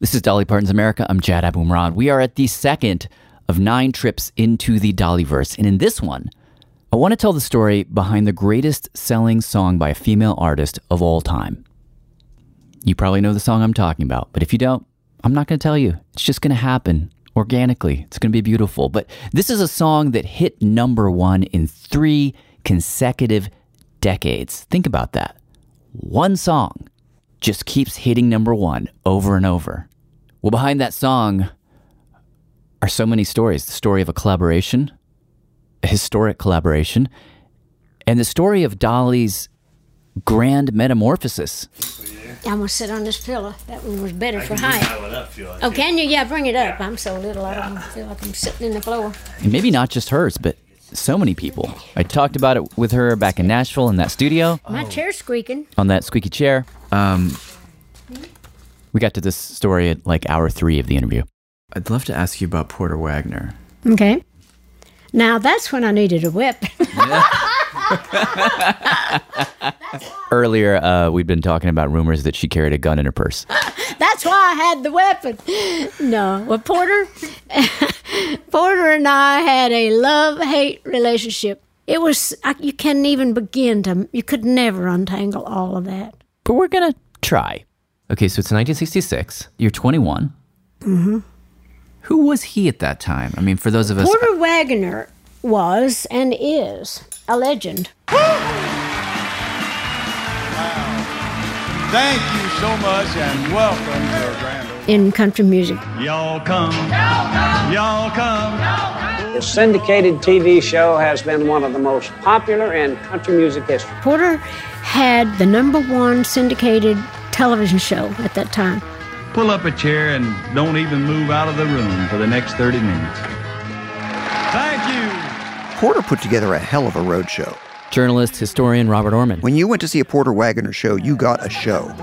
This is Dolly Parton's America. I'm Jad Abumrad. We are at the second of nine trips into the Dollyverse. And in this one, I want to tell the story behind the greatest selling song by a female artist of all time. You probably know the song I'm talking about, but if you don't, I'm not going to tell you. It's just going to happen organically. It's going to be beautiful. But this is a song that hit number one in three consecutive decades. Think about that. One song just keeps hitting number one over and over. Well, behind that song are so many stories the story of a collaboration, a historic collaboration, and the story of Dolly's grand metamorphosis. I'm gonna sit on this pillow. That one was better for height. Oh, can you? Yeah, bring it up. I'm so little, I don't feel like I'm sitting in the floor. And maybe not just hers, but so many people. I talked about it with her back in Nashville in that studio My chair's squeaking. on that squeaky chair. Um, we got to this story at like hour three of the interview. I'd love to ask you about Porter Wagoner. Okay. Now that's when I needed a whip. Earlier, uh, we'd been talking about rumors that she carried a gun in her purse. That's why I had the weapon. No, well, Porter, Porter and I had a love-hate relationship. It was I, you can't even begin to. You could never untangle all of that. But we're going to try. Okay, so it's 1966. You're 21. Mm-hmm. Who was he at that time? I mean, for those of us. Porter Wagoner was and is a legend. Wow. Thank you so much and welcome to our grand in country music. Y'all come. Y'all come. The syndicated TV show has been one of the most popular in country music history. Porter had the number one syndicated television show at that time. Pull up a chair and don't even move out of the room for the next 30 minutes. Thank you. Porter put together a hell of a road show. Journalist, historian Robert Oermann. When you went to see a Porter Wagoner show, you got a show.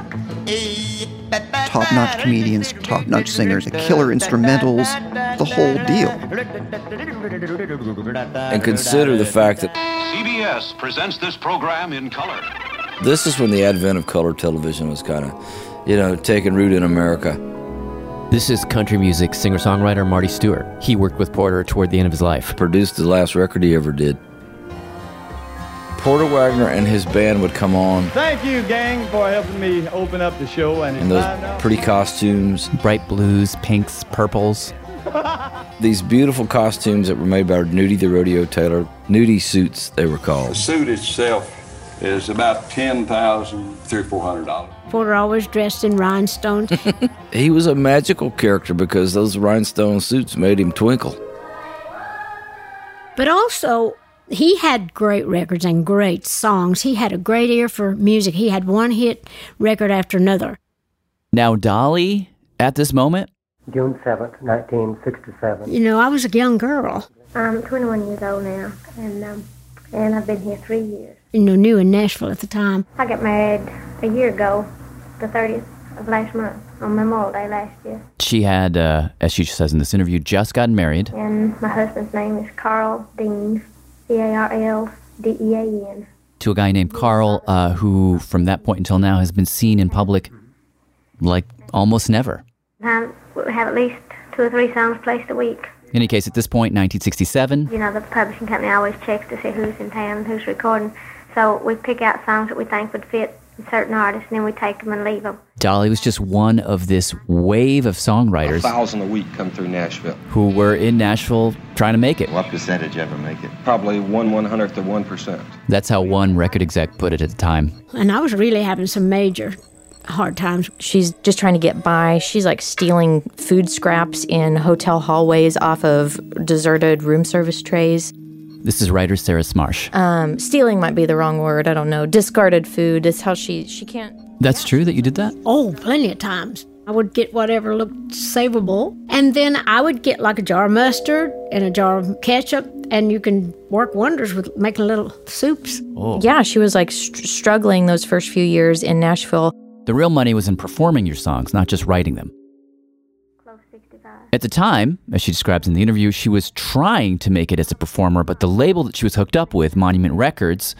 Top notch comedians, top notch singers, killer instrumentals, the whole deal. and consider the fact that CBS presents this program in color. This is when the advent of color television was kind of, you know, taking root in America. This is country music singer songwriter Marty Stuart. He worked with Porter toward the end of his life. Produced the last record he ever did. Porter Wagoner and his band would come on Thank you, gang, for helping me open up the show. And in those pretty costumes, Bright blues, pinks, purples. these beautiful costumes that were made by Nudie the Rodeo tailor, Nudie suits, they were called. The called. suit itself is about ten thousand, three or four hundred dollars. Porter always dressed in rhinestones. He was a magical character because those rhinestone suits made him twinkle. but also, he had great records and great songs. He had a great ear for music. He had one hit record after another. Now, Dolly, at this moment, June 7th, 1967. You know, I was a young girl, I'm 21 years old now, and um, and I've been here three years. You know, new in Nashville at the time. I got married a year ago, the 30th of last month, on Memorial Day last year. she had, uh, as she says in this interview, just gotten married. And my husband's name is Carl Dean, C-A-R-L-D-E-A-N. to a guy named Carl, uh, who from that point until now has been seen in public like almost never. I have at least two or three songs placed a week. In any case, at this point, 1967, You know, the publishing company always checks to see who's in town and who's recording. So we pick out songs that we think would fit certain artists, and then we take them and leave them. Dolly was just one of this wave of songwriters A thousand a week come through Nashville. who were in Nashville trying to make it. What percentage ever make it? Probably one one hundredth of one percent. That's how one record exec put it at the time. And I was really having some major hard times. She's just trying to get by. She's like stealing food scraps in hotel hallways off of deserted room service trays. This is writer Sarah Smarsh. Um, stealing might be the wrong word. I don't know. Discarded food is how she she can't. That's true that you did that? Oh, plenty of times. I would get whatever looked savable, and then I would get like a jar of mustard and a jar of ketchup, and you can work wonders with making little soups. Oh. Yeah, she was like str- struggling those first few years in Nashville. The real money was in performing your songs, not just writing them. Close 65. At the time, as she describes in the interview, she was trying to make it as a performer, but the label that she was hooked up with, Monument Records,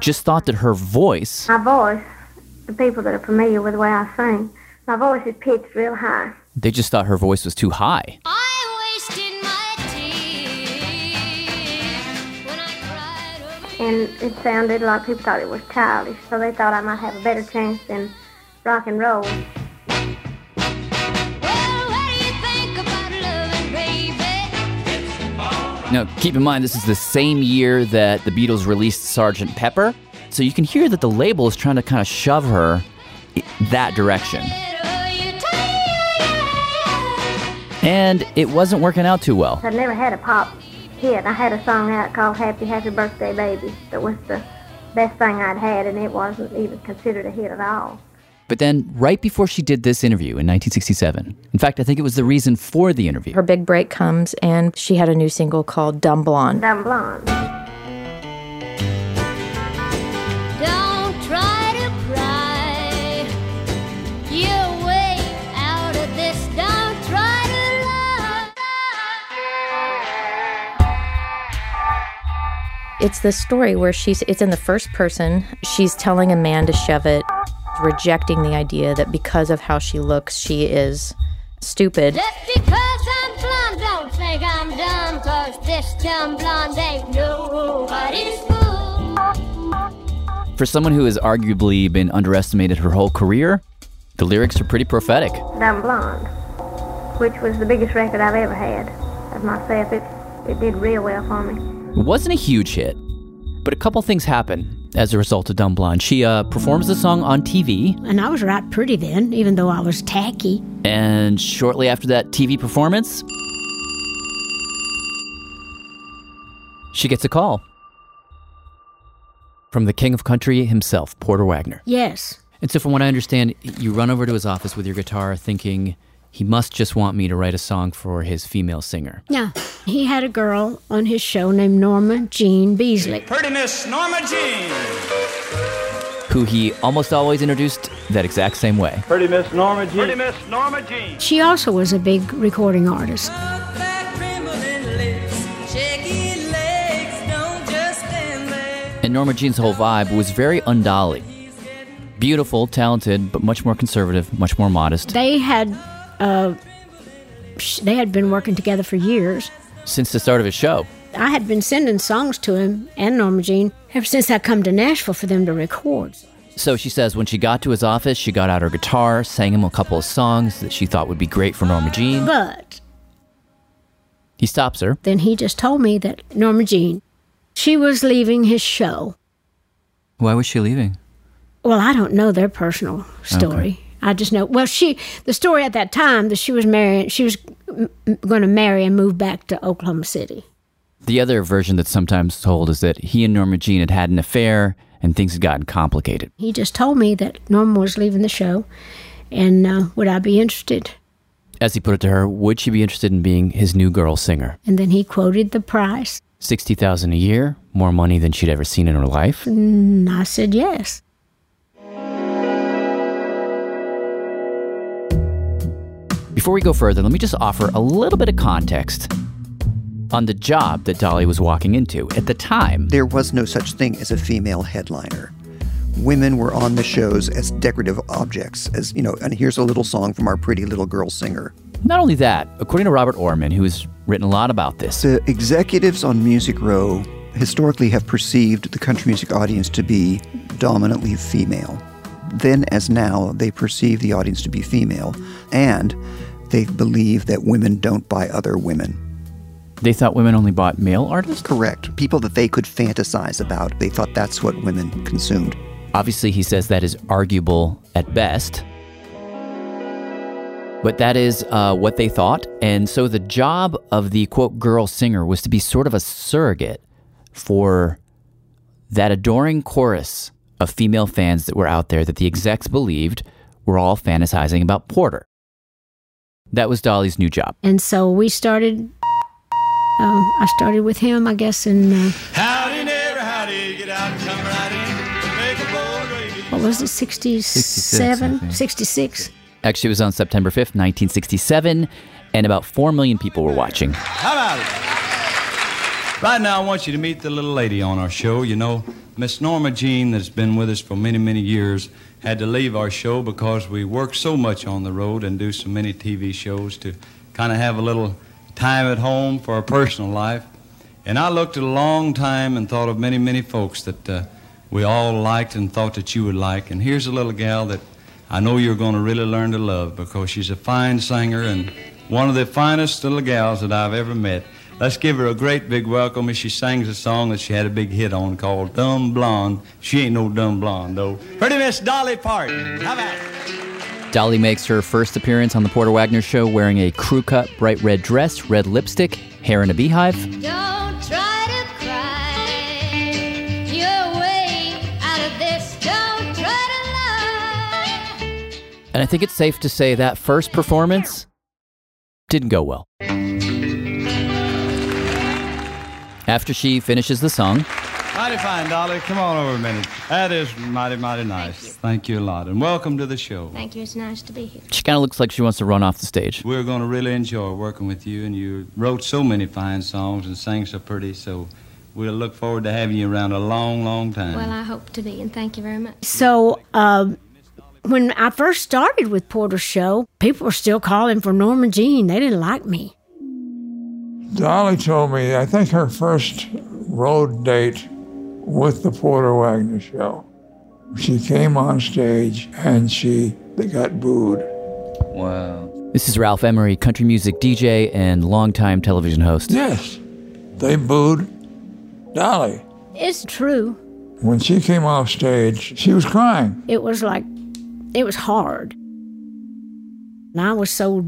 just thought that her voice My voice, the people that are familiar with the way I sing, my voice is pitched real high. They just thought her voice was too high. And it sounded, like people thought it was childish, so they thought I might have a better chance than rock and roll. Now, keep in mind, this is the same year that the Beatles released Sgt. Pepper. So you can hear that the label is trying to kind of shove her that direction. And it wasn't working out too well. I'd never had a pop hit. I had a song out called Happy Happy Birthday Baby that was the best thing I'd had, and it wasn't even considered a hit at all. But then, right before she did this interview in 1967, in fact, I think it was the reason for the interview. Her big break comes, and she had a new single called Dumb Blonde. Dumb Blonde. Don't try to cry your way out of this. Don't try to lie. It's the story where she's, it's in the first person. She's telling a man to shove it, rejecting the idea that because of how she looks, she is stupid. Just because I'm blonde, don't think I'm dumb. Cause this dumb blonde ain't nobody's fool. For someone who has arguably been underestimated her whole career, the lyrics are pretty prophetic. Dumb Blonde, which was the biggest record I've ever had of myself. It, it did real well for me. It wasn't a huge hit, but a couple things happen as a result of Dumb Blonde. She uh, performs the song on TV, And I was right pretty then, even though I was tacky. and shortly after that TV performance, she gets a call from the king of country himself, Porter Wagoner. Yes. And so, from what I understand, you run over to his office with your guitar thinking he must just want me to write a song for his female singer. Yeah. He had a girl on his show named Norma Jean Beasley. Pretty Miss Norma Jean. who he almost always introduced that exact same way. Pretty Miss Norma Jean. Pretty Miss Norma Jean. She also was a big recording artist. And Norma Jean's whole vibe was very undolly. Beautiful, talented, but much more conservative, much more modest. They had uh, they had been working together for years. Since the start of his show, I had been sending songs to him and Norma Jean ever since I come to Nashville for them to record. So she says when she got to his office, she got out her guitar, sang him a couple of songs that she thought would be great for Norma Jean. But He stops her. then he just told me that Norma Jean, she was leaving his show. Why was she leaving? Well, I don't know their personal story. I just know. Well, she the story at that time that she was marrying. She was going to marry and move back to Oklahoma City. The other version that's sometimes told is that he and Norma Jean had had an affair and things had gotten complicated. He just told me that Norma was leaving the show, and uh, would I be interested? As he put it to her, would she be interested in being his new girl singer? And then he quoted the price. 60,000 a year, more money than she'd ever seen in her life. And I said yes. Before we go further, let me just offer a little bit of context on the job that Dolly was walking into. At the time, There was no such thing as a female headliner. Women were on the shows as decorative objects, as, you know, and here's a little song from our pretty little girl singer. not only that, according to Robert Oermann, who has written a lot about this, The executives on Music Row historically have perceived the country music audience to be dominantly female. Then, as now, they perceive the audience to be female, and they believe that women don't buy other women. they thought women only bought male artists? Correct. People that they could fantasize about. They thought that's what women consumed. Obviously, he says that is arguable at best. But that is uh, what they thought. And so the job of the quote girl singer was to be sort of a surrogate for that adoring chorus of female fans that were out there that the execs believed were all fantasizing about Porter. That was Dolly's new job. And so we started. Um, I started with him, I guess, in uh, Howdy, neighbor, howdy. Get out and come right in. Make a bowl what was it, 67, 66? Actually, it was on September 5th, 1967, and about 4 million people were watching. How about it? Right now, I want you to meet the little lady on our show. You know, Miss Norma Jean, that's been with us for many, many years, had to leave our show because we work so much on the road and do so many TV shows to kind of have a little time at home for our personal life. And I looked at a long time and thought of many, many folks that uh, we all liked and thought that you would like. And here's a little gal that I know you're going to really learn to love because she's a fine singer and one of the finest little gals that I've ever met. Let's give her a great big welcome as she sings a song that she had a big hit on called Dumb Blonde. She ain't no dumb blonde, though. Pretty Miss Dolly Parton. How about it? Dolly makes her first appearance on The Porter Wagoner Show wearing a crew cut bright red dress, red lipstick, hair in a beehive. Don't try to cry your way out of this. Don't try to lie. And I think it's safe to say that first performance didn't go well. After she finishes the song, Mighty fine, Dolly. Come on over a minute. That is mighty, mighty nice. Thank you. Thank you a lot. And welcome to the show. Thank you. It's nice to be here. she kind of looks like she wants to run off the stage. We're going to really enjoy working with you, and you wrote so many fine songs and sang so pretty, so we'll look forward to having you around a long, long time. Well, I hope to be, and thank you very much. So, um, when I first started with Porter's show, people were still calling for Norma Jean. They didn't like me. Dolly told me, I think her first road date with the Porter Wagoner show. She came on stage and she they got booed. Wow. This is Ralph Emery, country music DJ and longtime television host. Yes, they booed Dolly. It's true. When she came off stage, she was crying. It was like, it was hard. And I was so,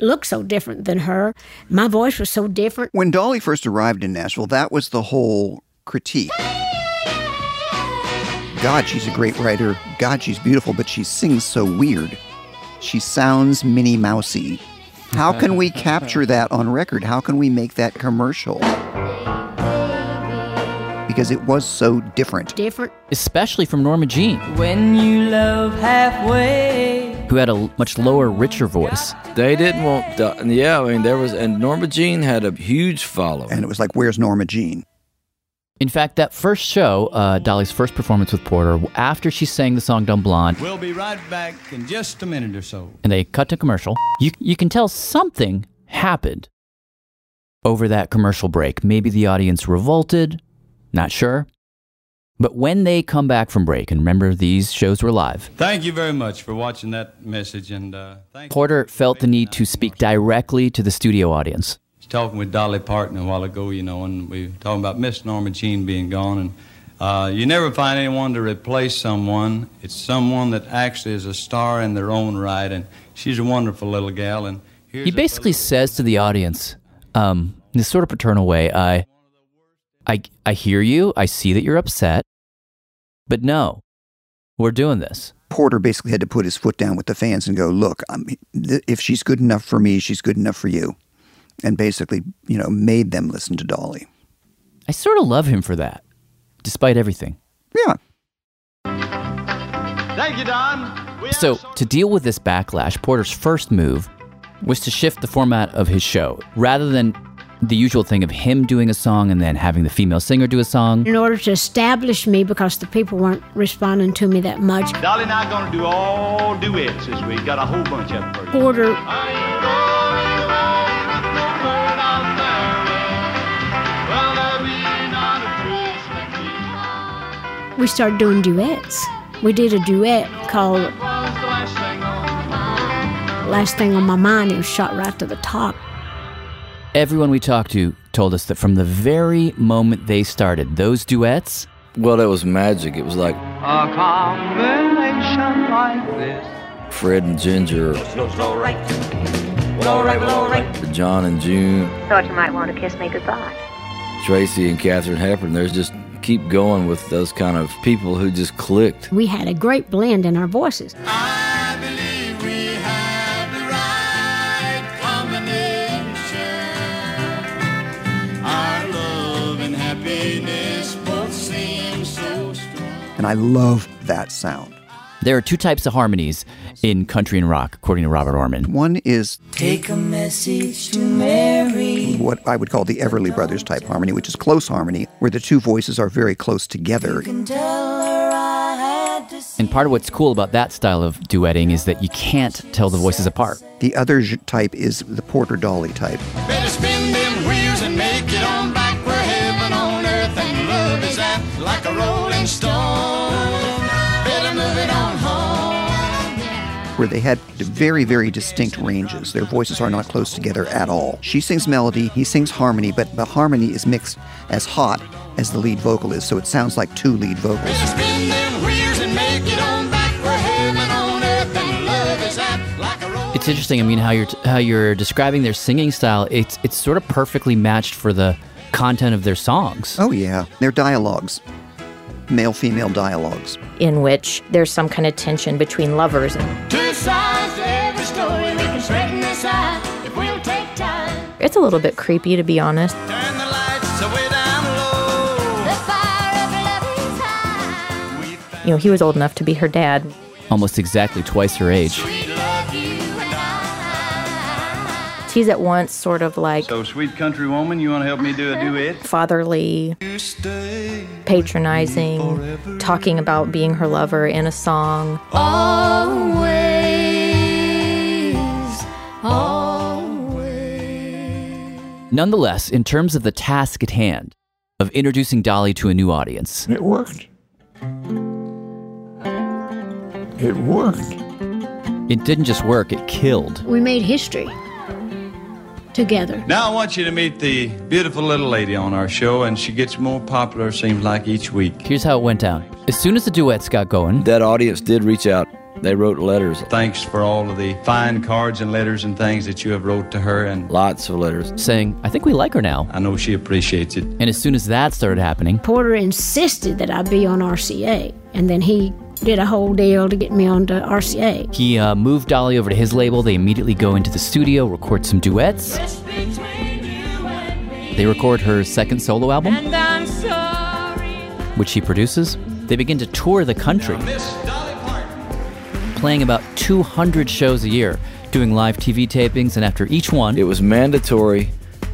looked so different than her. My voice was so different. When Dolly first arrived in Nashville, that was the whole critique. God, she's a great writer. God, she's beautiful, but she sings so weird. She sounds Minnie Mousy. How can we capture that on record? How can we make that commercial? Because it was so different. Different. Especially from Norma Jean, When you love halfway. Who had a much lower, richer voice. They didn't want, Do- yeah, I mean, there was, and Norma Jean had a huge following. And it was like, where's Norma Jean? In fact, that first show, uh, Dolly's first performance with Porter, after she sang the song Dumb Blonde, We'll be right back in just a minute or so. and they cut to commercial, you, you can tell something happened over that commercial break. Maybe the audience revolted, not sure. But when they come back from break, and remember these shows were live, Thank you very much for watching that message, and uh, thank Porter felt the need to speak directly to the studio audience. was talking with Dolly Parton a while ago, you know, and we were talking about Miss Norma Jean being gone. And uh, you never find anyone to replace someone. It's someone that actually is a star in their own right, and she's a wonderful little gal. And He basically says to the audience, um, in this sort of paternal way, I, I, I hear you. I see that you're upset, but no, we're doing this. Porter basically had to put his foot down with the fans and go, look, I'm, th- if she's good enough for me, she's good enough for you. And basically, you know, made them listen to Dolly. I sort of love him for that, despite everything. Yeah. Thank you, Don. So, to deal with this backlash, Porter's first move was to shift the format of his show. Rather than the usual thing of him doing a song and then having the female singer do a song, In order to establish me, because the people weren't responding to me that much, Dolly and I are going to do all duets this week. Got a whole bunch of them for you. Porter we started doing duets. We did a duet called Last Thing on My Mind. It was shot right to the top. Everyone we talked to told us that from the very moment they started, those duets, Well, that was magic. It was like A combination like this. Fred and Ginger, Slow, slow, right. Slow, right, slow, right. John and June, Thought you might want to kiss me goodbye. Tracy and Katharine Hepburn. There's just keep going with those kind of people who just clicked. We had a great blend in our voices. And I love that sound. There are two types of harmonies in country and rock, according to Robert Oermann. One is Take a message to Mary. what I would call the Everly Brothers type harmony, which is close harmony, where the two voices are very close together. Can tell her I had to And part of what's cool about that style of duetting is that you can't tell the voices apart. The other type is the Porter Dolly type. Better where they had very, very distinct ranges. Their voices are not close together at all. She sings melody, he sings harmony, but the harmony is mixed as hot as the lead vocal is, so it sounds like two lead vocals. Better spin them wheels and make it on back where heaven on earth and love is at like a rolling It's interesting. I mean, how you're how you're describing their singing style. It's it's sort of perfectly matched for the content of their songs. Oh, yeah. They're dialogues, male female dialogues. in which there's some kind of tension between lovers. Two sides to every story. We can straighten this out if we'll take time. It's a little bit creepy, to be honest. Turn the lights away down low. The fire of love. You know, he was old enough to be her dad. Almost exactly twice her age. I. He's at once sort of like So, sweet country woman, you want to help me do a duet? fatherly, patronizing, talking about being her lover in a song. Always, always. Nonetheless, in terms of the task at hand of introducing Dolly to a new audience, It worked. It worked. it didn't just work; it killed. We made history together. Now, I want you to meet the beautiful little lady on our show, and she gets more popular, seems like, each week. Here's how it went down. As soon as the duets got going, That audience did reach out. They wrote letters, Thanks for all of the fine cards and letters and things that you have wrote to her, and lots of letters. saying, "I think we like her now." I know she appreciates it. And as soon as that started happening, Porter insisted that I be on RCA, and then he did a whole deal to get me onto RCA. he uh, moved Dolly over to his label. They immediately go into the studio, record some duets. They record her second solo album, And I'm sorry. which he produces. They begin to tour the country, playing about 200 shows a year, doing live TV tapings, and after each one, It was mandatory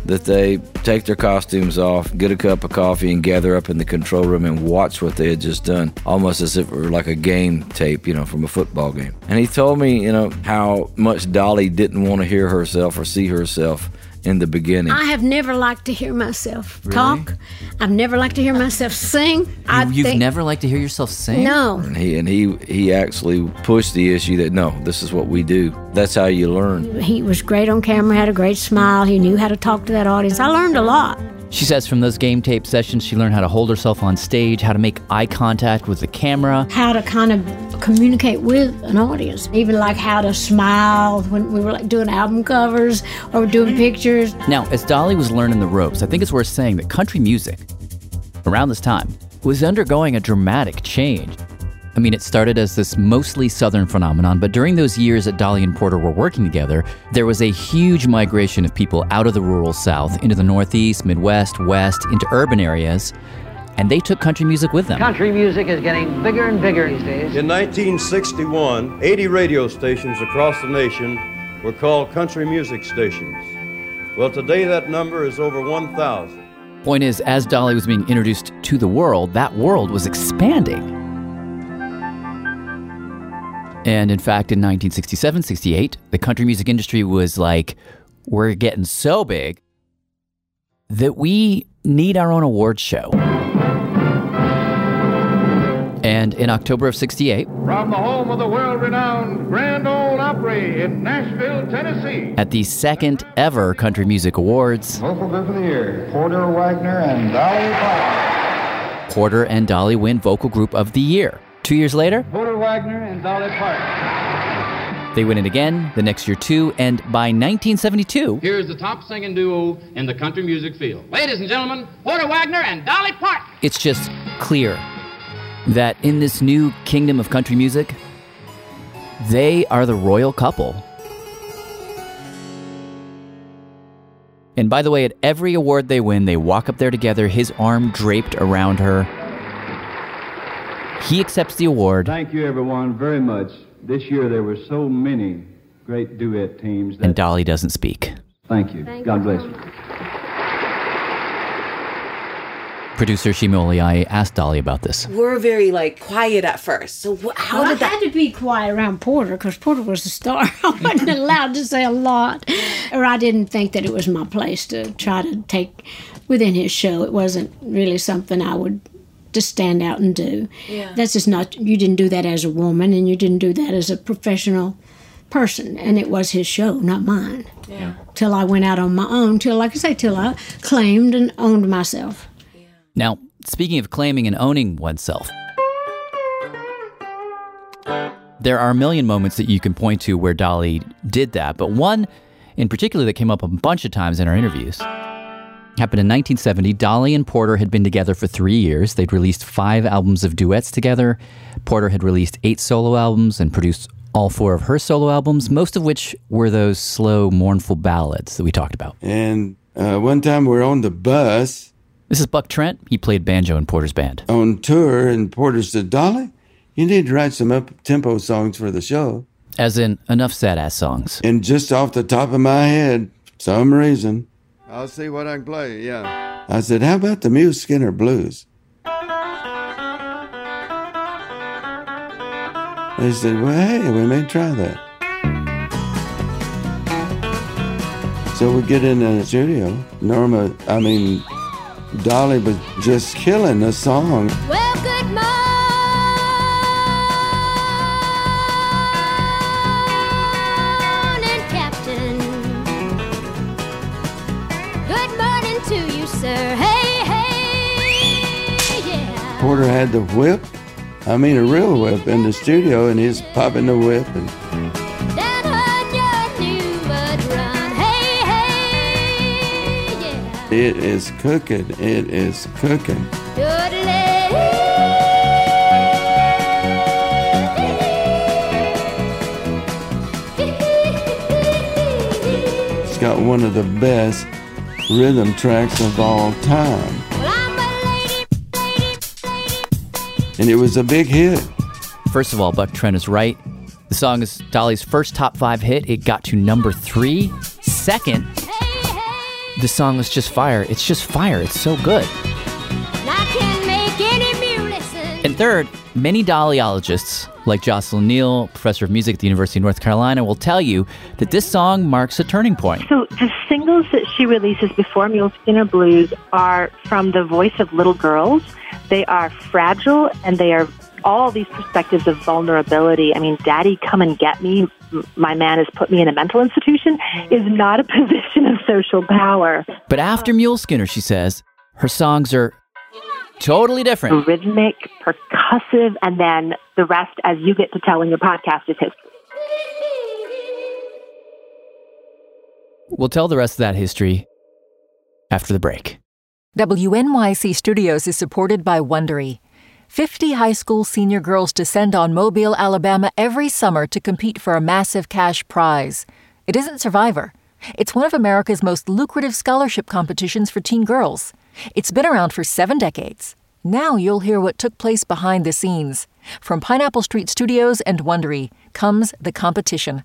that they take their costumes off, get a cup of coffee, and gather up in the control room and watch what they had just done, almost as if it were like a game tape, you know, from a football game. And he told me, you know, how much Dolly didn't want to hear herself or see herself in the beginning. I have never liked to hear myself talk. I've never liked to hear myself sing. I you, you've think, never liked to hear yourself sing? No. And he and he he actually pushed the issue that no, this is what we do. That's how you learn. He was great on camera, had a great smile. He knew how to talk to that audience. I learned a lot. She says from those game tape sessions, she learned how to hold herself on stage, how to make eye contact with the camera. How to kind of communicate with an audience. Even like how to smile when we were like doing album covers or doing pictures. Now, as Dolly was learning the ropes, I think it's worth saying that country music, around this time, was undergoing a dramatic change. I mean, it started as this mostly Southern phenomenon, but during those years that Dolly and Porter were working together, there was a huge migration of people out of the rural South into the Northeast, Midwest, West, into urban areas, and they took country music with them. Country music is getting bigger and bigger these days. In 1961, 80 radio stations across the nation were called country music stations. Well, today that number is over 1,000. Point is, as Dolly was being introduced to the world, that world was expanding. And in fact, in 1967 68, the country music industry was like, we're getting so big that we need our own awards show. And in October of 68, From the home of the world renowned Grand Ole Opry in Nashville, Tennessee. at the second ever Country Music Awards, Vocal Group of the Year, Porter Wagoner and Dolly Parton. Porter and Dolly win Vocal Group of the Year. Two years later, Porter Wagoner and Dolly Parton. they win it again, the next year too, and by 1972, Here's the top singing duo in the country music field. Ladies and gentlemen, Porter Wagoner and Dolly Parton. it's just clear that in this new kingdom of country music, they are the royal couple. And by the way, at every award they win, they walk up there together, his arm draped around her. He accepts the award, Thank you, everyone, very much. This year there were so many great duet teams. That, and Dolly doesn't speak. thank you. God bless you. Producer Shima I asked Dolly about this. We're very like quiet at first. So wh- how Well, did I that? had to be quiet around Porter because Porter was the star. I wasn't allowed to say a lot, or I didn't think that it was my place to try to take within his show. It wasn't really something I would just stand out and do. Yeah. That's just not. You didn't do that as a woman, and you didn't do that as a professional person. And it was his show, not mine. Yeah. Till I went out on my own. Till, like I say, till I claimed and owned myself. Now, speaking of claiming and owning oneself, there are a million moments that you can point to where Dolly did that, but one in particular that came up a bunch of times in our interviews happened in 1970. Dolly and Porter had been together for three years. They'd released five albums of duets together. Porter had released eight solo albums and produced all four of her solo albums, most of which were those slow, mournful ballads that we talked about. And uh, one time we were on the bus This is Buck Trent. He played banjo in Porter's band. on tour, and Porter said, Dolly, you need to write some up tempo songs for the show. As in, enough sad ass songs. And just off the top of my head, some reason, I'll see what I can play, yeah. I said, How about the Mule Skinner Blues? They said, Well, hey, we may try that. So we get in the studio. Norma, I mean, Dolly was just killing the song. Well, Porter had the whip. I mean, a real whip in the studio, and he's popping the whip. And Down on your new mud run. Hey, hey, yeah. it is cooking. It is cooking. It's got one of the best rhythm tracks of all time. And it was a big hit. First of all, Buck Trent is right. The song is Dolly's first top five hit. It got to number three. Second, the song was just fire. It's just fire. It's so good. I can make any mule. And third, many Dollyologists, like Jocelyn Neal, professor of music at the University of North Carolina, will tell you that this song marks a turning point. So the singles that she releases before Mule Skinner Blues are from the voice of little girls. They are fragile and they are all these perspectives of vulnerability. I mean, Daddy, come and get me. My man has put me in a mental institution is not a position of social power. But after Mule Skinner, she says, her songs are totally different. Rhythmic, percussive, and then the rest, as you get to tell in your podcast, is history. We'll tell the rest of that history after the break. WNYC Studios is supported by Wondery. 50 high school senior girls descend on Mobile, Alabama every summer to compete for a massive cash prize. It isn't Survivor. It's one of America's most lucrative scholarship competitions for teen girls. It's been around for seven decades. Now you'll hear what took place behind the scenes. From Pineapple Street Studios and Wondery comes The Competition.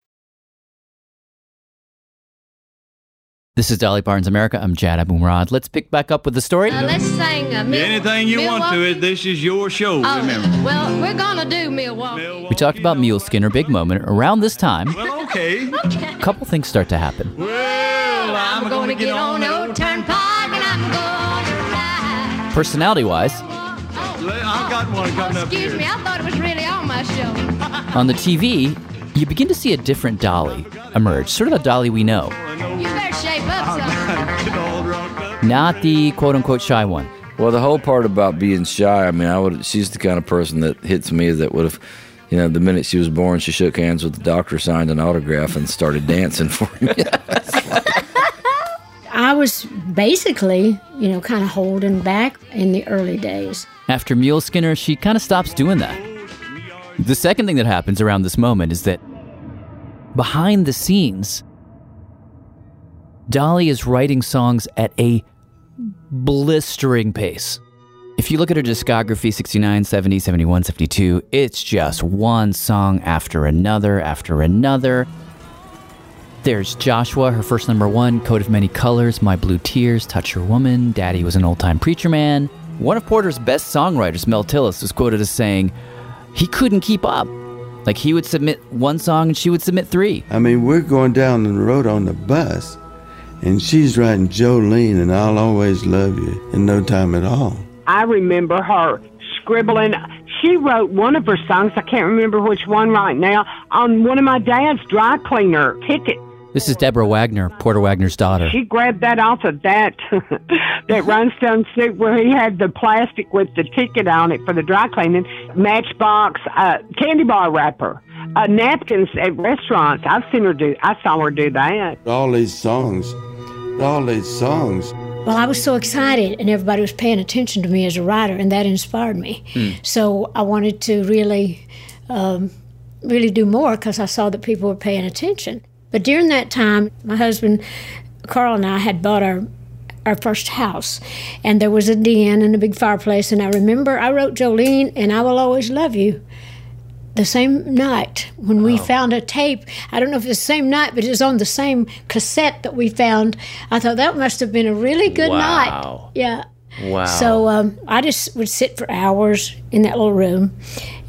This is Dolly Parton's America. I'm Jad Abumrad. Let's pick back up with the story. Uh, let's sing uh, Mil- Anything you want to, Milwaukee. it. This is your show. Oh, remember. well, we're gonna do Milwaukee. We talked about Mule Skinner, big moment. Around this time, Well, okay. a couple things start to happen. Well, I'm gonna get on the old turnpike and I'm gonna ride. Personality wise, I've got one coming up Excuse me, I thought it was really on my show. on the TV, you begin to see a different Dolly emerge, sort of the Dolly we know, You better shape up, son. not the quote unquote shy one. Well, the whole part about being shy, I mean, I would. She's the kind of person that hits me that would have, you know, the minute she was born, she shook hands with the doctor, signed an autograph, and started dancing for me. I was basically, you know, kind of holding back in the early days. After Mule Skinner, she kind of stops doing that. The second thing that happens around this moment is that behind the scenes, Dolly is writing songs at a blistering pace. If you look at her discography 69, 70, 71, 72, it's just one song after another after another. There's Joshua, her first number one, Coat of Many Colors, My Blue Tears, Touch Your Woman, Daddy Was an Old Time Preacher Man. One of Porter's best songwriters, Mel Tillis, was quoted as saying, he couldn't keep up. Like he would submit one song and she would submit three. I mean, we're going down the road on the bus, and she's writing Jolene and I'll always love you in no time at all. I remember her scribbling. She wrote one of her songs, I can't remember which one right now, on one of my dad's dry cleaner tickets. This is Deborah Wagoner, Porter Wagoner's daughter. She grabbed that off of that that rhinestone suit where he had the plastic with the ticket on it for the dry cleaning, matchbox, uh, candy bar wrapper, uh, napkins at restaurants. I've seen her do. I saw her do that. All these songs, all these songs. Well, I was so excited, and everybody was paying attention to me as a writer, and that inspired me. Hmm. So I wanted to really, um, really do more because I saw that people were paying attention. But during that time, my husband Carl and I had bought our our first house, and there was a den and a big fireplace. And I remember I wrote Jolene, and I will always love you. The same night when we found a tape, I don't know if it's the same night, but it was on the same cassette that we found. I thought that must have been a really good Wow. night. Yeah. Wow. So um, I just would sit for hours in that little room,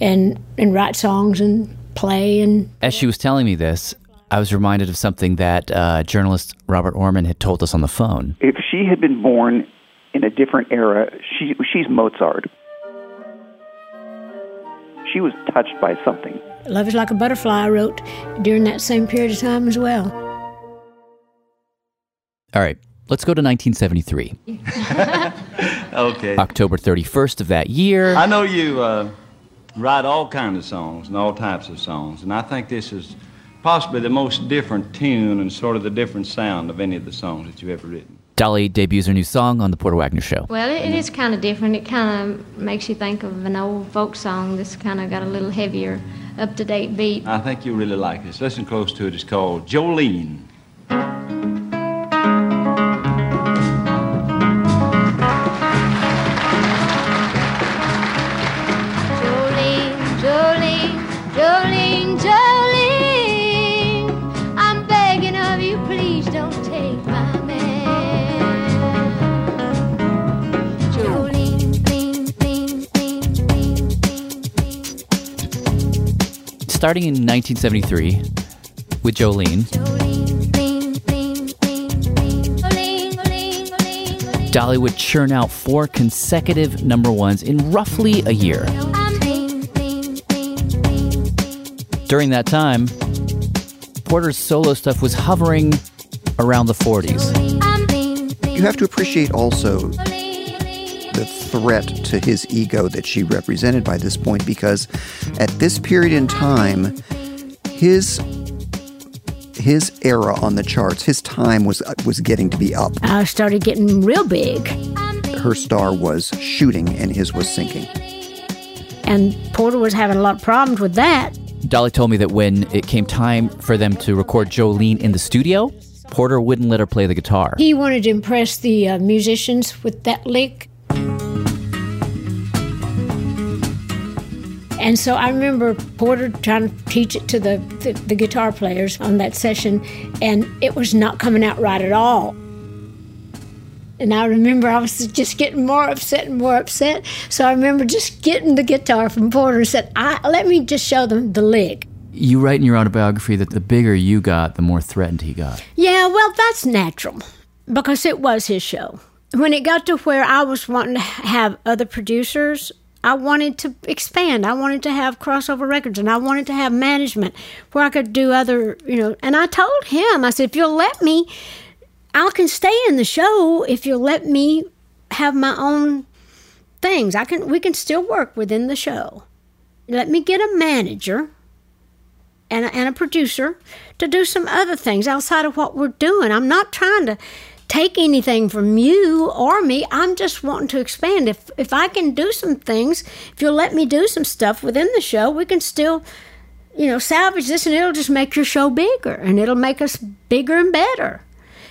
and and write songs and play and As she was telling me this, I was reminded of something that uh, journalist Robert Oermann had told us on the phone. If she had been born in a different era, she, she's Mozart. She was touched by something. Love is Like a Butterfly I wrote during that same period of time as well. All right, let's go to 1973. Okay. October 31st of that year. I know you uh, write all kinds of songs and all types of songs, and I think this is possibly the most different tune and sort of the different sound of any of the songs that you've ever written. Dolly debuts her new song on The Porter Wagoner Show. Well, it, it is kind of different. It kind of makes you think of an old folk song that's kind of got a little heavier, up to date beat. I think you'll really like this. Listen close to it. It's called Jolene. Jolene, Starting in 1973 with Jolene, Dolly would churn out four consecutive number ones in roughly a year. During that time, Porter's solo stuff was hovering around the 40s. You have to appreciate also threat to his ego that she represented by this point because at this period in time, his his era on the charts, his time was was getting to be up. I started getting real big, Her star was shooting and his was sinking. and Porter was having a lot of problems with that. Dolly told me that when it came time for them to record Jolene in the studio, Porter wouldn't let her play the guitar. He wanted to impress the uh, musicians with that lick. And so I remember Porter trying to teach it to the, the, the guitar players on that session, and it was not coming out right at all. And I remember I was just getting more upset and more upset. So I remember just getting the guitar from Porter and said, I, Let me just show them the lick. You write in your autobiography that the bigger you got, the more threatened he got. Yeah, well, that's natural because it was his show. When it got to where I was wanting to have other producers, I wanted to expand. I wanted to have crossover records and I wanted to have management where I could do other, you know. And I told him, I said, if you'll let me, I can stay in the show if you'll let me have my own things. I can we can still work within the show. Let me get a manager and a, and a producer to do some other things outside of what we're doing. I'm not trying to take anything from you or me. I'm just wanting to expand. If if I can do some things, if you'll let me do some stuff within the show, we can still you know, salvage this and it'll just make your show bigger and it'll make us bigger and better.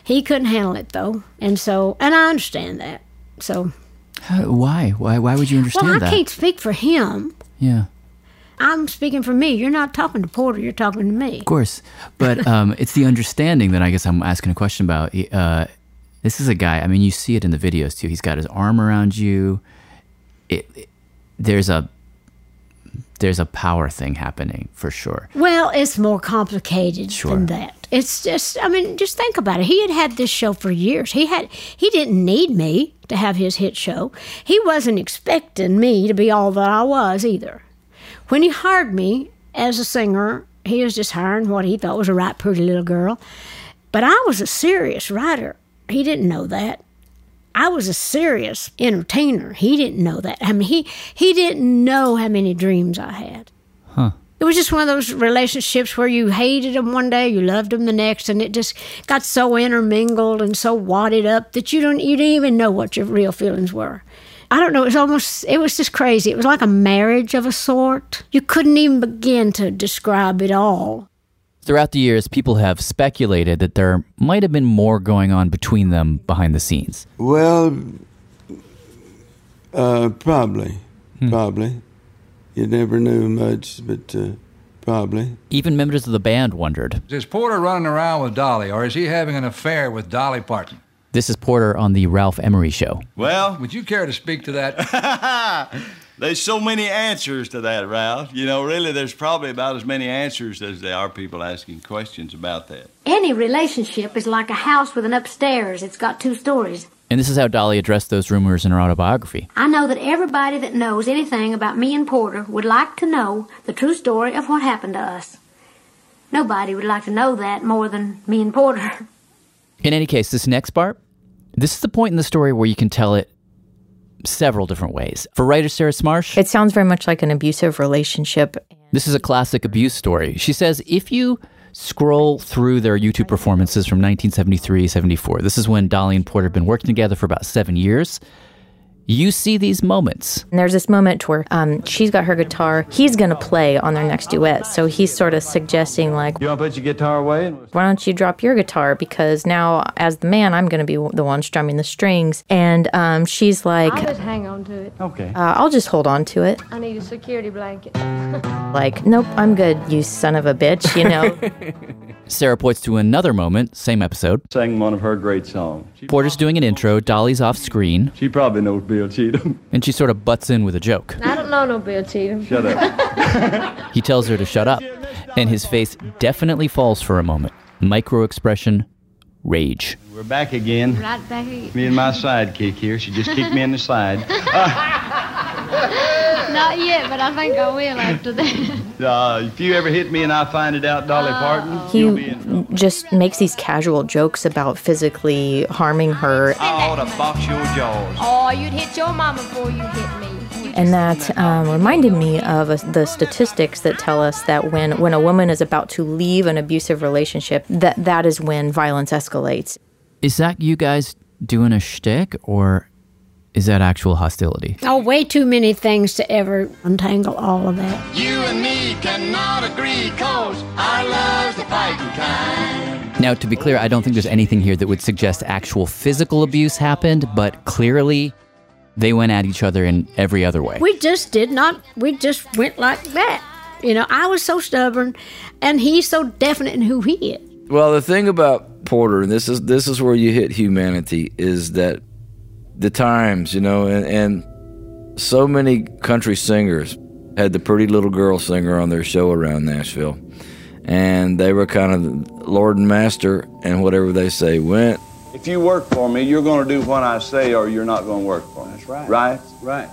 He couldn't handle it though. And so, and I understand that. So, How, why? Why? Why would you understand well, I that? can't speak for him. Yeah, I'm speaking for me. You're not talking to Porter, you're talking to me. of course. But um, it's the understanding that I guess I'm asking a question about. Uh, this is a guy. I mean, you see it in the videos too. He's got his arm around you. It, it- there's a there's a power thing happening for sure. Well, it's more complicated Sure. than that. It's just, I mean, just think about it. He had had this show for years. He had, he didn't need me to have his hit show. He wasn't expecting me to be all that I was either. When he hired me as a singer, he was just hiring what he thought was a right pretty little girl. But I was a serious writer. He didn't know that. I was a serious entertainer. He didn't know that. I mean, he he didn't know how many dreams I had. Huh. It was just one of those relationships where you hated them one day, you loved them the next, and it just got so intermingled and so wadded up that you don't you didn't even know what your real feelings were. I don't know. It was almost it was just crazy. It was like a marriage of a sort. You couldn't even begin to describe it all. Throughout the years, people have speculated that there might have been more going on between them behind the scenes. Well, uh, probably, probably. You never knew much, but uh, probably. Even members of the band wondered. Is Porter running around with Dolly, or is he having an affair with Dolly Parton? This is Porter on the Ralph Emery Show. Well, would you care to speak to that? There's so many answers to that, Ralph. You know, really, there's probably about as many answers as there are people asking questions about that. Any relationship is like a house with an upstairs. It's got two stories. And this is how Dolly addressed those rumors in her autobiography. I know that everybody that knows anything about me and Porter would like to know the true story of what happened to us. Nobody would like to know that more than me and Porter. In any case, this next part, this is the point in the story where you can tell it several different ways. For writer Sarah Smarsh, It sounds very much like an abusive relationship. this is a classic abuse story. She says if you scroll through their YouTube performances from 1973 74, this is when Dolly and Porter have been working together for about seven years, you see these moments. And there's this moment where um, she's got her guitar. He's going to play on their next duet. So he's sort of suggesting, like, You want to put your guitar away? And... why don't you drop your guitar? Because now, as the man, I'm going to be the one strumming the strings. And um, she's like, I'll just hang on to it. Okay. uh, I'll just hold on to it. I need a security blanket. Like, nope, I'm good, you son of a bitch, you know? Sarah points to another moment, same episode. Sang one of her great songs. Porter's doing an intro, Dolly's off screen, She probably knows Bill Cheatham. and she sort of butts in with a joke. I don't know no Bill Cheatham. Shut up. He tells her to shut up, and his face definitely falls for a moment. Micro expression, rage. We're back again. Right back again. Me and my sidekick here. She just kicked me in the side. Not yet, but I think I will after that. Uh, if you ever hit me and I find it out, Dolly Parton, you'll be in He just makes these casual jokes about physically harming her. I ought to box your jaws. Oh, you'd hit your mama before you hit me. And that um, reminded me of uh, the statistics that tell us that when, when a woman is about to leave an abusive relationship, that that is when violence escalates. Is that you guys doing a shtick, or is that actual hostility? Oh, way too many things to ever untangle all of that. You and me cannot agree, cause our love's the fighting kind. Now, to be clear, I don't think there's anything here that would suggest actual physical abuse happened, but clearly they went at each other in every other way. We just did not, we just went like that. You know, I was so stubborn, and he's so definite in who he is. Well, the thing about Porter, and this is this is where you hit humanity, is that the times, you know, and, and so many country singers had the pretty little girl singer on their show around Nashville, and they were kind of lord and master, and whatever they say went. If you work for me, you're going to do what I say, or you're not going to work for me. That's right. Right? Right.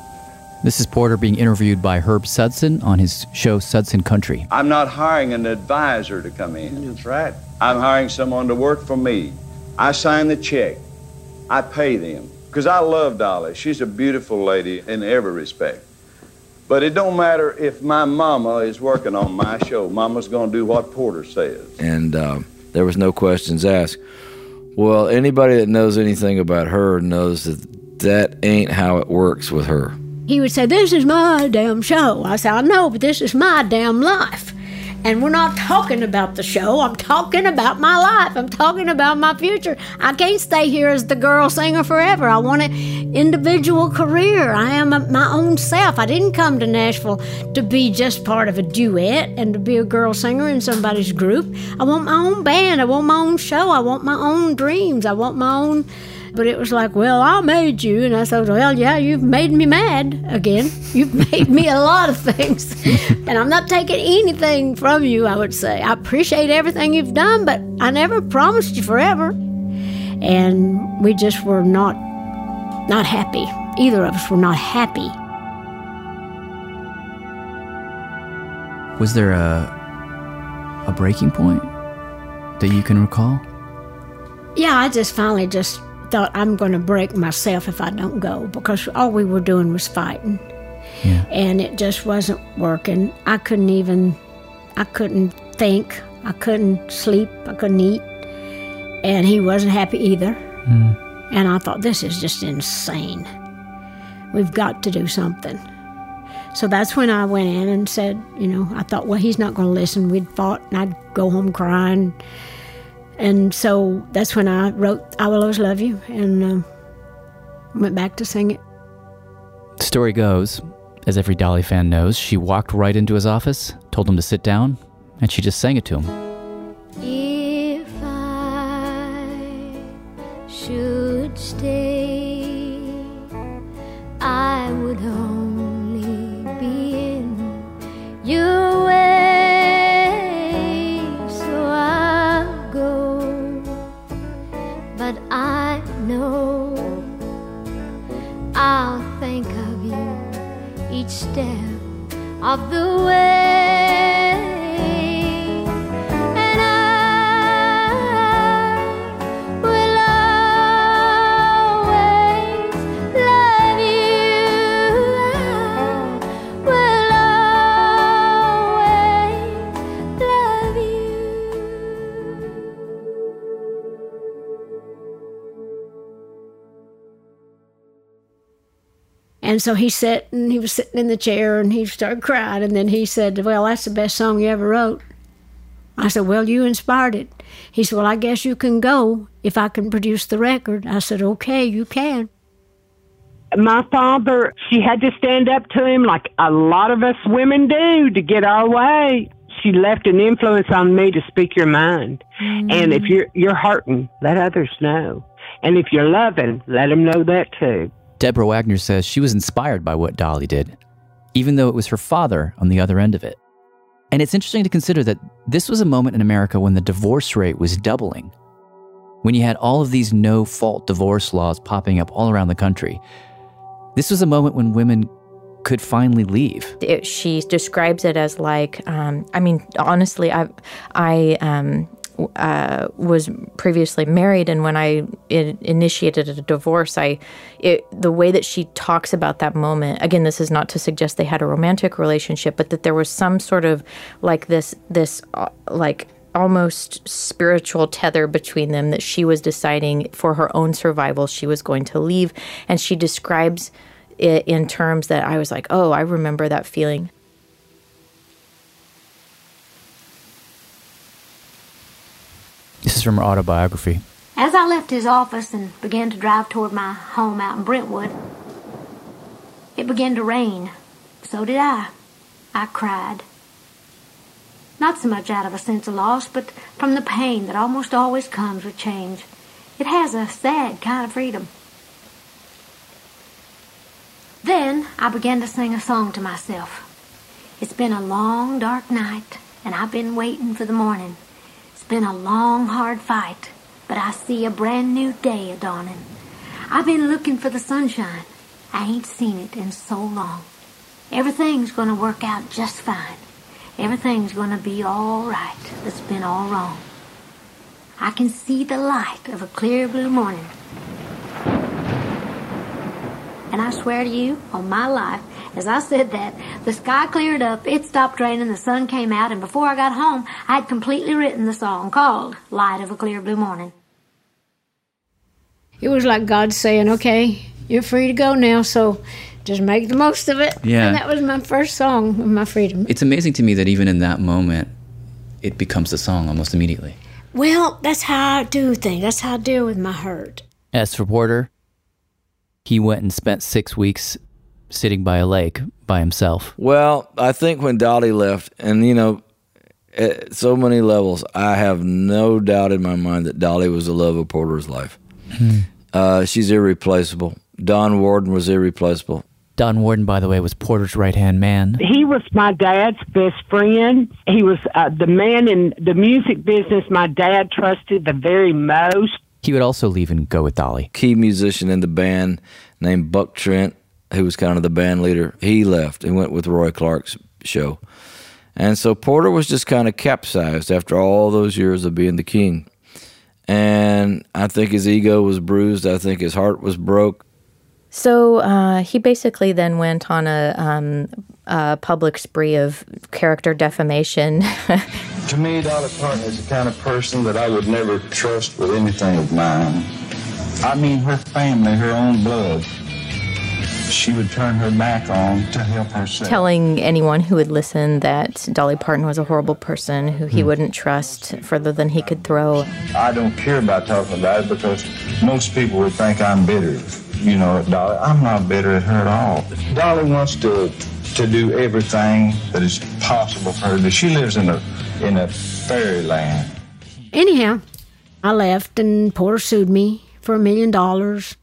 This is Porter being interviewed by Herb Sudson on his show Sudson Country. I'm not hiring an advisor to come in. That's right. I'm hiring someone to work for me. I sign the check. I pay them. Because I love Dolly. She's a beautiful lady in every respect. But it don't matter if my mama is working on my show. Mama's going to do what Porter says. And uh, there was no questions asked. Well, anybody that knows anything about her knows that that ain't how it works with her. He would say, This is my damn show. I said, I know, but this is my damn life. And we're not talking about the show. I'm talking about my life. I'm talking about my future. I can't stay here as the girl singer forever. I want an individual career. I am a, my own self. I didn't come to Nashville to be just part of a duet and to be a girl singer in somebody's group. I want my own band. I want my own show. I want my own dreams. I want my own. But it was like, well, I made you. And I said, well, yeah, you've made me mad again. You've made me a lot of things. and I'm not taking anything from you, I would say. I appreciate everything you've done, but I never promised you forever. And we just were not not happy. Either of us were not happy. Was there a a breaking point that you can recall? Yeah, I just finally just thought I'm going to break myself if I don't go because all we were doing was fighting. And it just wasn't working. I couldn't even I couldn't think. I couldn't sleep. I couldn't eat. And he wasn't happy either. Hmm. And I thought this is just insane. We've got to do something. So that's when I went in and said, you know, I thought, well, he's not going to listen. We'd fought, and I'd go home crying. And so that's when I wrote I Will Always Love You and uh, went back to sing it. The story goes, as every Dolly fan knows, she walked right into his office, told him to sit down, and she just sang it to him. Of the way. And so he sat and he was sitting in the chair and he started crying. And then he said, Well, that's the best song you ever wrote. I said, Well, you inspired it. He said, Well, I guess you can go if I can produce the record. I said, Okay, you can. My father, she had to stand up to him like a lot of us women do to get our way. She left an influence on me to speak your mind. And if mm. you're you're hurting, let others know. And if you're loving, let them know that too. Deborah Wagoner says she was inspired by what Dolly did, even though it was her father on the other end of it. And it's interesting to consider that this was a moment in America when the divorce rate was doubling, when you had all of these no fault divorce laws popping up all around the country. This was a moment when women could finally leave. It, she describes it as like, um, I mean, honestly, I, I um, uh, was previously married, and when I initiated a divorce, I, it, the way that she talks about that moment. Again, this is not to suggest they had a romantic relationship, but that there was some sort of like this, this, uh, like almost spiritual tether between them that she was deciding for her own survival she was going to leave and she describes it in terms that I was like, "Oh, I remember that feeling." This is from her autobiography. As I left his office and began to drive toward my home out in Brentwood, it began to rain. So did I. I cried. Not so much out of a sense of loss, but from the pain that almost always comes with change. It has a sad kind of freedom. Then I began to sing a song to myself. It's been a long, dark night, and I've been waiting for the morning. Been a long, hard fight, but I see a brand new day a dawning. I've been looking for the sunshine. I ain't seen it in so long. Everything's gonna work out just fine. Everything's gonna be all right that's been all wrong. I can see the light of a clear blue morning. And I swear to you, on my life, as I said that, the sky cleared up, it stopped raining, the sun came out, and before I got home, I had completely written the song called Light of a Clear Blue Morning. It was like God saying, okay, you're free to go now, so just make the most of it. Yeah. And that was my first song of my freedom. It's amazing to me that even in that moment, it becomes a song almost immediately. Well, that's how I do things. That's how I deal with my hurt. As for Porter, he went and spent six weeks sitting by a lake by himself. Well, I think when Dolly left, and you know, at so many levels, I have no doubt in my mind that Dolly was the love of Porter's life. Uh, she's irreplaceable. Don Warden was irreplaceable. Don Warden, by the way, was Porter's right hand man. He was my dad's best friend. He was uh, the man in the music business my dad trusted the very most. He would also leave and go with Dolly. Key musician in the band named Buck Trent, who was kind of the band leader, he left and went with Roy Clark's show. And so Porter was just kind of capsized after all those years of being the king. And I think his ego was bruised. I think his heart was broke. So uh, he basically then went on a, um, a public spree of character defamation. To me, Dolly Parton is the kind of person that I would never trust with anything of mine. I mean, her family, her own blood. She would turn her back on to help herself. telling anyone who would listen that Dolly Parton was a horrible person who Hmm. he wouldn't trust further than he could throw. I don't care about talking about it because most people would think I'm bitter. You know, at Dolly. I'm not bitter at her at all. Dolly wants to to do everything that is possible for her. She lives in a in a fairyland. Anyhow, I left and Porter sued me for a million dollars.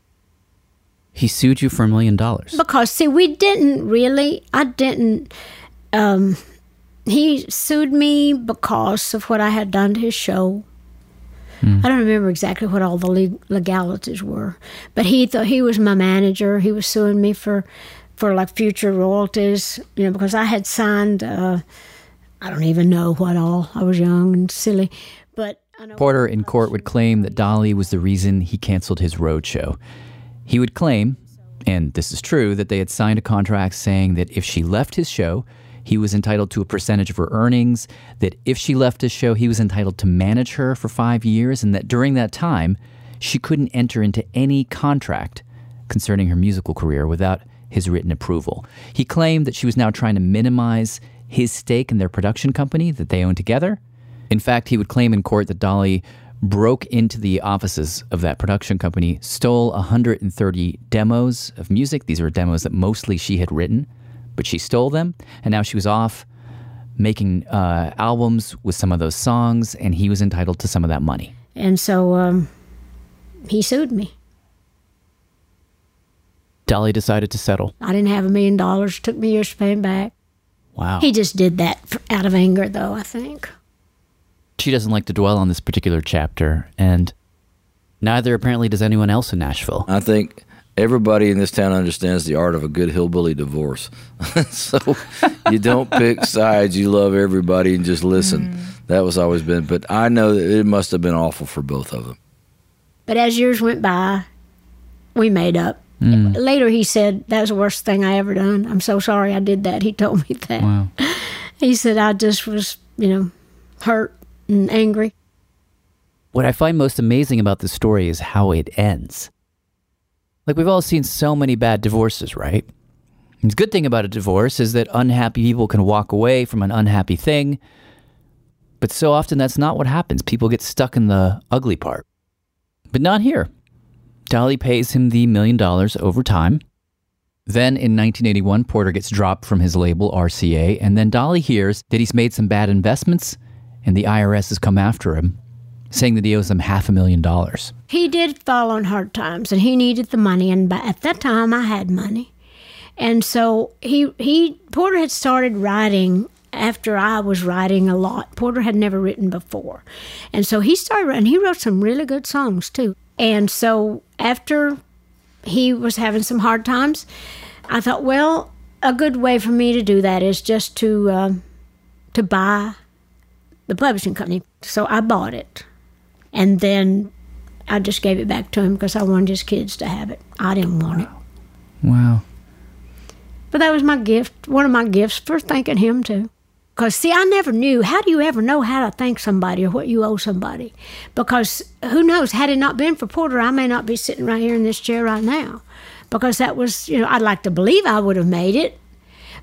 He sued you for a million dollars. Because see, we didn't really. I didn't. Um, he sued me because of what I had done to his show. I don't remember exactly what all the legalities were, but he thought he was my manager. He was suing me for, for like future royalties, you know, because I had signed. Uh, I don't even know what all. I was young and silly, but Porter in court would claim that Dolly was the reason he canceled his road show. He would claim, and this is true, that they had signed a contract saying that if she left his show, he was entitled to a percentage of her earnings, that if she left his show, he was entitled to manage her for five years, and that during that time, she couldn't enter into any contract concerning her musical career without his written approval. He claimed that she was now trying to minimize his stake in their production company that they own together. In fact, he would claim in court that Dolly broke into the offices of that production company, stole 130 demos of music. These were demos that mostly she had written, but she stole them, and now she was off making uh, albums with some of those songs, and he was entitled to some of that money. and so um, he sued me. Dolly decided to settle. I didn't have a million dollars. Took me years to pay him back. Wow. He just did that for, out of anger, though. I think. She doesn't like to dwell on this particular chapter, and neither apparently does anyone else in Nashville. I think everybody in this town understands the art of a good hillbilly divorce. so you don't pick sides. You love everybody and just listen. Mm. That was always been. But I know that it must have been awful for both of them. But as years went by, we made up. Mm. Later, he said that was the worst thing I ever done. I'm so sorry I did that. He told me that. Wow. He said I just was, you know, hurt and angry. What I find most amazing about this story is how it ends. Like, we've all seen so many bad divorces, right? And the good thing about a divorce is that unhappy people can walk away from an unhappy thing. But so often that's not what happens. People get stuck in the ugly part. But not here. Dolly pays him the million dollars over time. Then in 1981, Porter gets dropped from his label, RCA, and then Dolly hears that he's made some bad investments and the IRS has come after him, saying that he owes them half a million dollars. He did fall on hard times, and he needed the money. And at that time, I had money, and so he he Porter had started writing after I was writing a lot. Porter had never written before, and so he started writing. He wrote some really good songs too. And so after he was having some hard times, I thought, well, a good way for me to do that is just to uh, to buy the publishing company. So I bought it, and then I just gave it back to him because I wanted his kids to have it. I didn't want it. Wow. But that was my gift, one of my gifts for thanking him too. Because, see, I never knew. How do you ever know how to thank somebody or what you owe somebody? Because who knows? Had it not been for Porter, I may not be sitting right here in this chair right now. Because that was, you know, I'd like to believe I would have made it.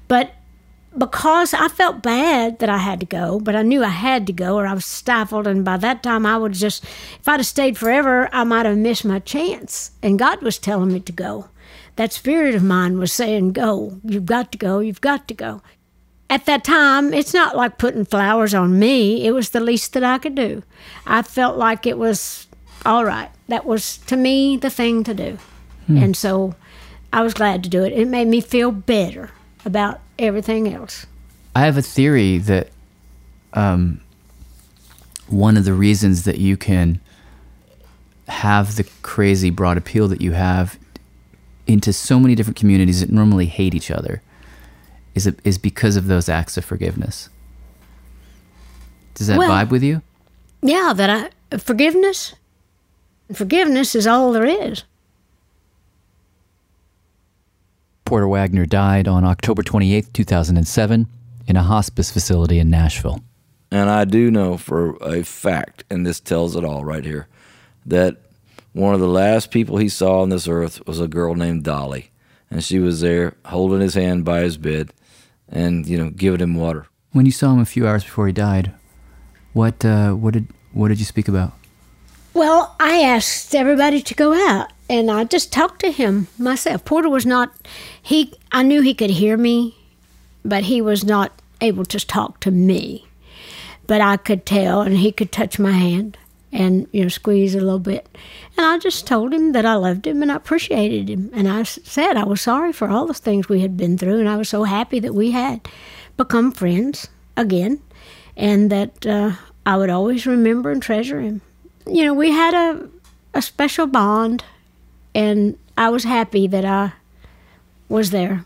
But because I felt bad that I had to go, but I knew I had to go or I was stifled. And by that time, I would just, if I'd have stayed forever, I might have missed my chance. And God was telling me to go. That spirit of mine was saying, Go. You've got to go. You've got to go. At that time, it's not like putting flowers on me. It was the least that I could do. I felt like it was all right. That was, to me, the thing to do. Hmm. And so I was glad to do it. It made me feel better about everything else. I have a theory that um, one of the reasons that you can have the crazy broad appeal that you have into so many different communities that normally hate each other is it, is because of those acts of forgiveness. Does that Well- vibe with you? Yeah, that I forgiveness. Forgiveness is all there is. Porter Wagoner died on October 28th, 2007, in a hospice facility in Nashville. And I do know for a fact, and this tells it all right here, that one of the last people he saw on this earth was a girl named Dolly. And she was there holding his hand by his bed and, you know, giving him water. When you saw him a few hours before he died, what uh, what did what did you speak about? Well, I asked everybody to go out and I just talked to him myself. Porter was not he I knew he could hear me, but he was not able to talk to me. But I could tell and he could touch my hand and you know squeeze a little bit. And I just told him that I loved him and I appreciated him. And i said I was sorry for all the things we had been through and I was so happy that we had become friends again and that uh, I would always remember and treasure him. You know, we had a a special bond, and I was happy that I was there.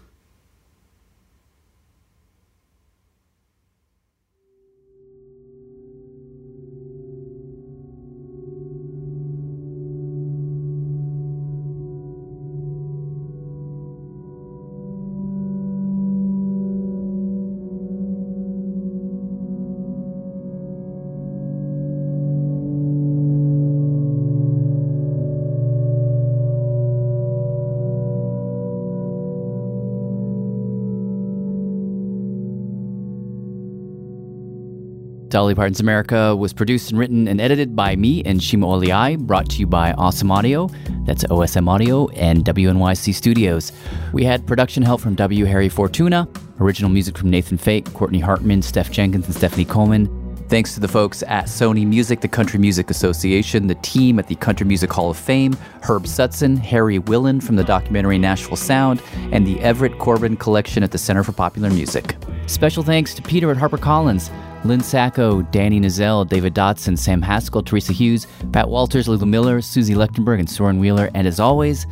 Dolly Parton's America was produced and written and edited by me and Shima Oliaee, brought to you by Awesome Audio, that's OSM Audio, and WNYC Studios. We had production help from W. Harry Fortuna, original music from Nathan Fake, Courtney Hartman, Steph Jenkins, and Stephanie Coleman. Thanks to the folks at Sony Music, the Country Music Association, the team at the Country Music Hall of Fame, Herb Sutson, Harry Willen from the documentary Nashville Sound, and the Everett Corbin Collection at the Center for Popular Music. Special thanks to Peter at HarperCollins, Lynn Sacco, Danny Nazell, David Dotson, Sam Haskell, Teresa Hughes, Pat Walters, Lulu Miller, Suzie Lechtenberg, and Soren Wheeler. And as always,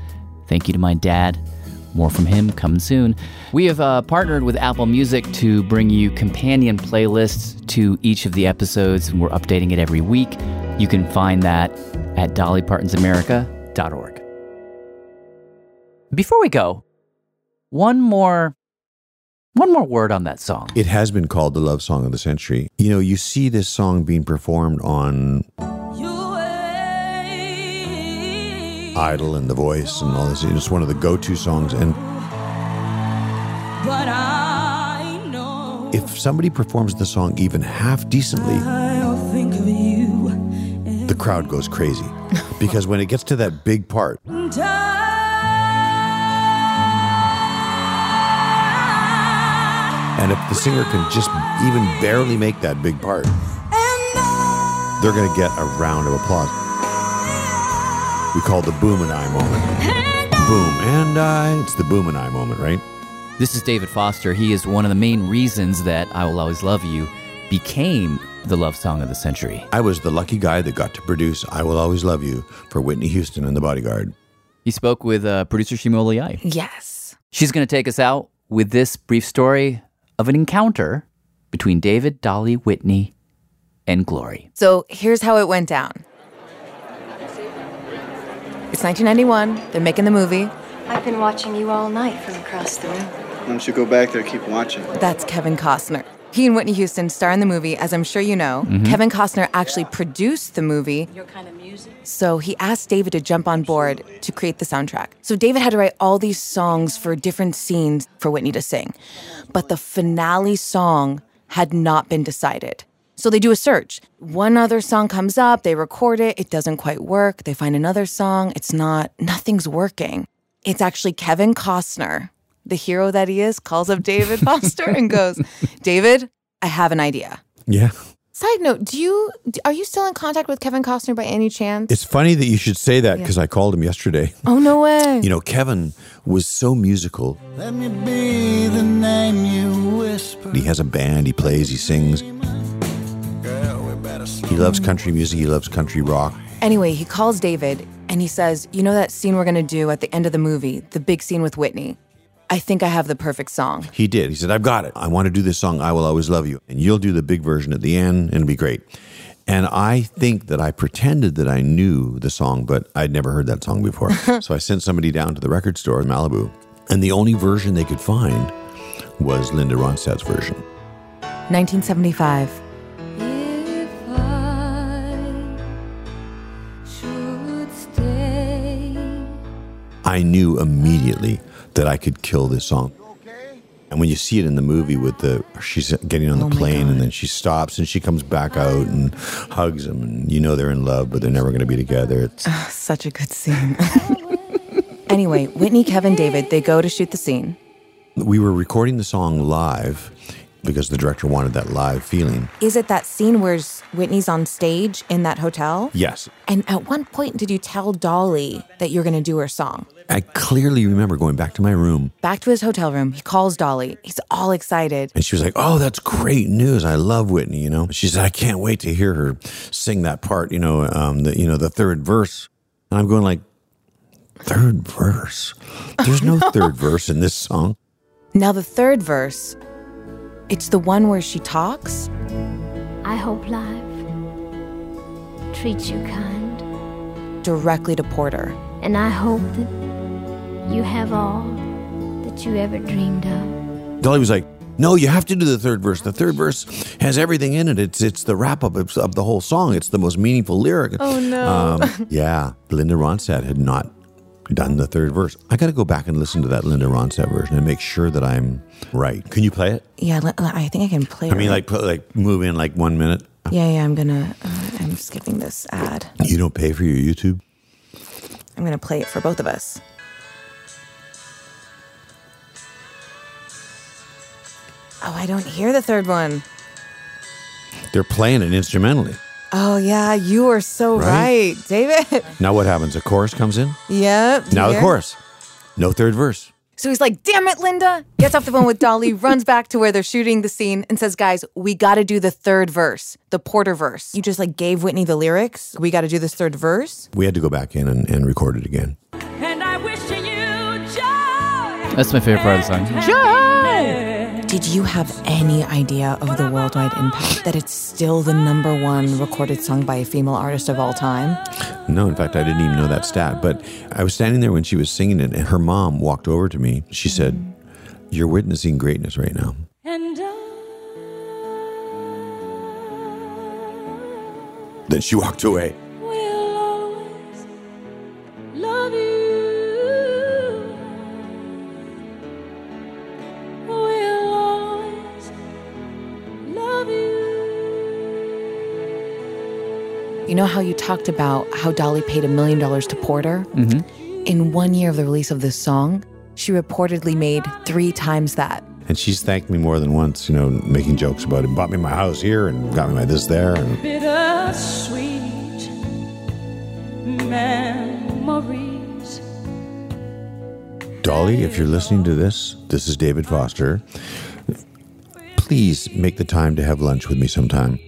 thank you to my dad. More from him coming soon. We have uh, partnered with Apple Music to bring you companion playlists to each of the episodes, and we're updating it every week. You can find that at dollypartonsamerica.org. Before we go, one more one more word on that song. It has been called the love song of the century. You know, you see this song being performed on Idol and The Voice and all this. It's one of the go-to songs. And But I know if somebody performs the song even half decently, think of you the crowd goes crazy. because when it gets to that big part, and and if the singer can just even barely make that big part, they're going to get a round of applause. We call it the boom and I moment. Boom and I. It's the boom and I moment, right? This is David Foster. He is one of the main reasons that I Will Always Love You became the love song of the century. I was the lucky guy that got to produce I Will Always Love You for Whitney Houston and the Bodyguard. He spoke with uh, producer Shima Oliaee. Yes. She's going to take us out with this brief story of an encounter between David, Dolly, Whitney, and Glory. So here's how it went down. It's 1991. They're making the movie. I've been watching you all night from across the room. Why don't you go back there and keep watching? That's Kevin Costner. He and Whitney Houston star in the movie, as I'm sure you know. Mhm. Kevin Costner actually produced the movie, Your kind of music. so he asked David to jump on board to create the soundtrack. So David had to write all these songs for different scenes for Whitney to sing. But the finale song had not been decided. So they do a search. One other song comes up, they record it, it doesn't quite work. They find another song, it's not, nothing's working. It's actually Kevin Costner, the hero that he is, calls up David Foster and goes, David, I have an idea. Yeah. Side note, do you are you still in contact with Kevin Costner by any chance? It's funny that you should say that Yeah. because I called him yesterday. oh no way. You know, Kevin was so musical. Let me be the name you whisper. He has a band, he plays, he sings. He loves country music, he loves country rock. Anyway, he calls David and he says, "You know that scene we're going to do at the end of the movie, the big scene with Whitney? I think I have the perfect song." He did. He said, I've got it. I want to do this song, I Will Always Love You. And you'll do the big version at the end, and it'll be great. And I think that I pretended that I knew the song, but I'd never heard that song before. so I sent somebody down to the record store in Malibu, and the only version they could find was Linda Ronstadt's version. 1975. If I should stay. I knew immediately that I could kill this song. And when you see it in the movie with the she's getting on the plane and then she stops and she comes back out and hugs him and you know they're in love but they're never going to be together. It's Ah, such a good scene. anyway, Whitney, Kevin, David, they go to shoot the scene. we were recording the song live because the director wanted that live feeling. Is it that scene where Whitney's on stage in that hotel? Yes. And at one point, did you tell Dolly that you're going to do her song? I clearly remember going back to my room Back to his hotel room, he calls Dolly. He's all excited. and she was like, "Oh, that's great news! I love Whitney." You know, she said, "I can't wait to hear her sing that part." You know, um, the you know the third verse, and I'm going like, third verse. There's no third verse in this song. Now, the third verse, it's the one where she talks. I hope life treats you kind, directly to Porter. and I hope that you have all that you ever dreamed of. Dolly was like, "No, you have to do the third verse. The third verse has everything in it. It's it's the wrap up of, of the whole song. It's the most meaningful lyric." Oh, no. Um, yeah, Linda Ronstadt had not done the third verse. I got to go back and listen to that Linda Ronstadt version and make sure that I'm right. Can you play it? Yeah, le- le- I think I can play it. I mean, it. like like move in like one minute. Yeah, yeah, I'm gonna, uh, I'm skipping this ad. You don't pay for your YouTube. I'm gonna play it for both of us. Oh, I don't hear the third one. They're playing it instrumentally. Oh, yeah, you are so Right? right, David. Now what happens? A chorus comes in. yep. Now the chorus. No third verse. So he's like, damn it, Linda. Gets off the phone with Dolly, runs back to where they're shooting the scene, and says, guys, we got to do the third verse, the Porter verse. You just like gave Whitney the lyrics. We got to do this third verse. We had to go back in and, and record it again. And I wish you joy. That's my favorite part of the song. Did you have any idea of the worldwide impact that it's still the number one recorded song by a female artist of all time? No, in fact, I didn't even know that stat. But I was standing there when she was singing it, and her mom walked over to me. She said, You're witnessing greatness right now. And Then she walked away. You know how you talked about how Dolly paid a million dollars to Porter? Mm-hmm. In one year of the release of this song, she reportedly made three times that. And she's thanked me more than once, you know, making jokes about it. Bought me my house here and got me my this there. And Bittersweet memories. Dolly, if you're listening to this, this is David Foster. Please make the time to have lunch with me sometime.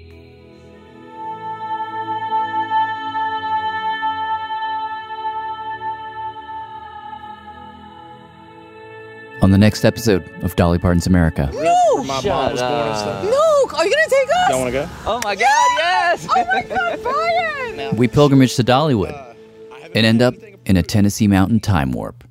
On the next episode of Dolly Parton's America. No! My mom was born and stuff. No! Are you gonna take us? Y'all want to go? Oh my god, yes! Oh my god, Brian! We pilgrimage to Dollywood uh, and end up in a Tennessee mountain time warp.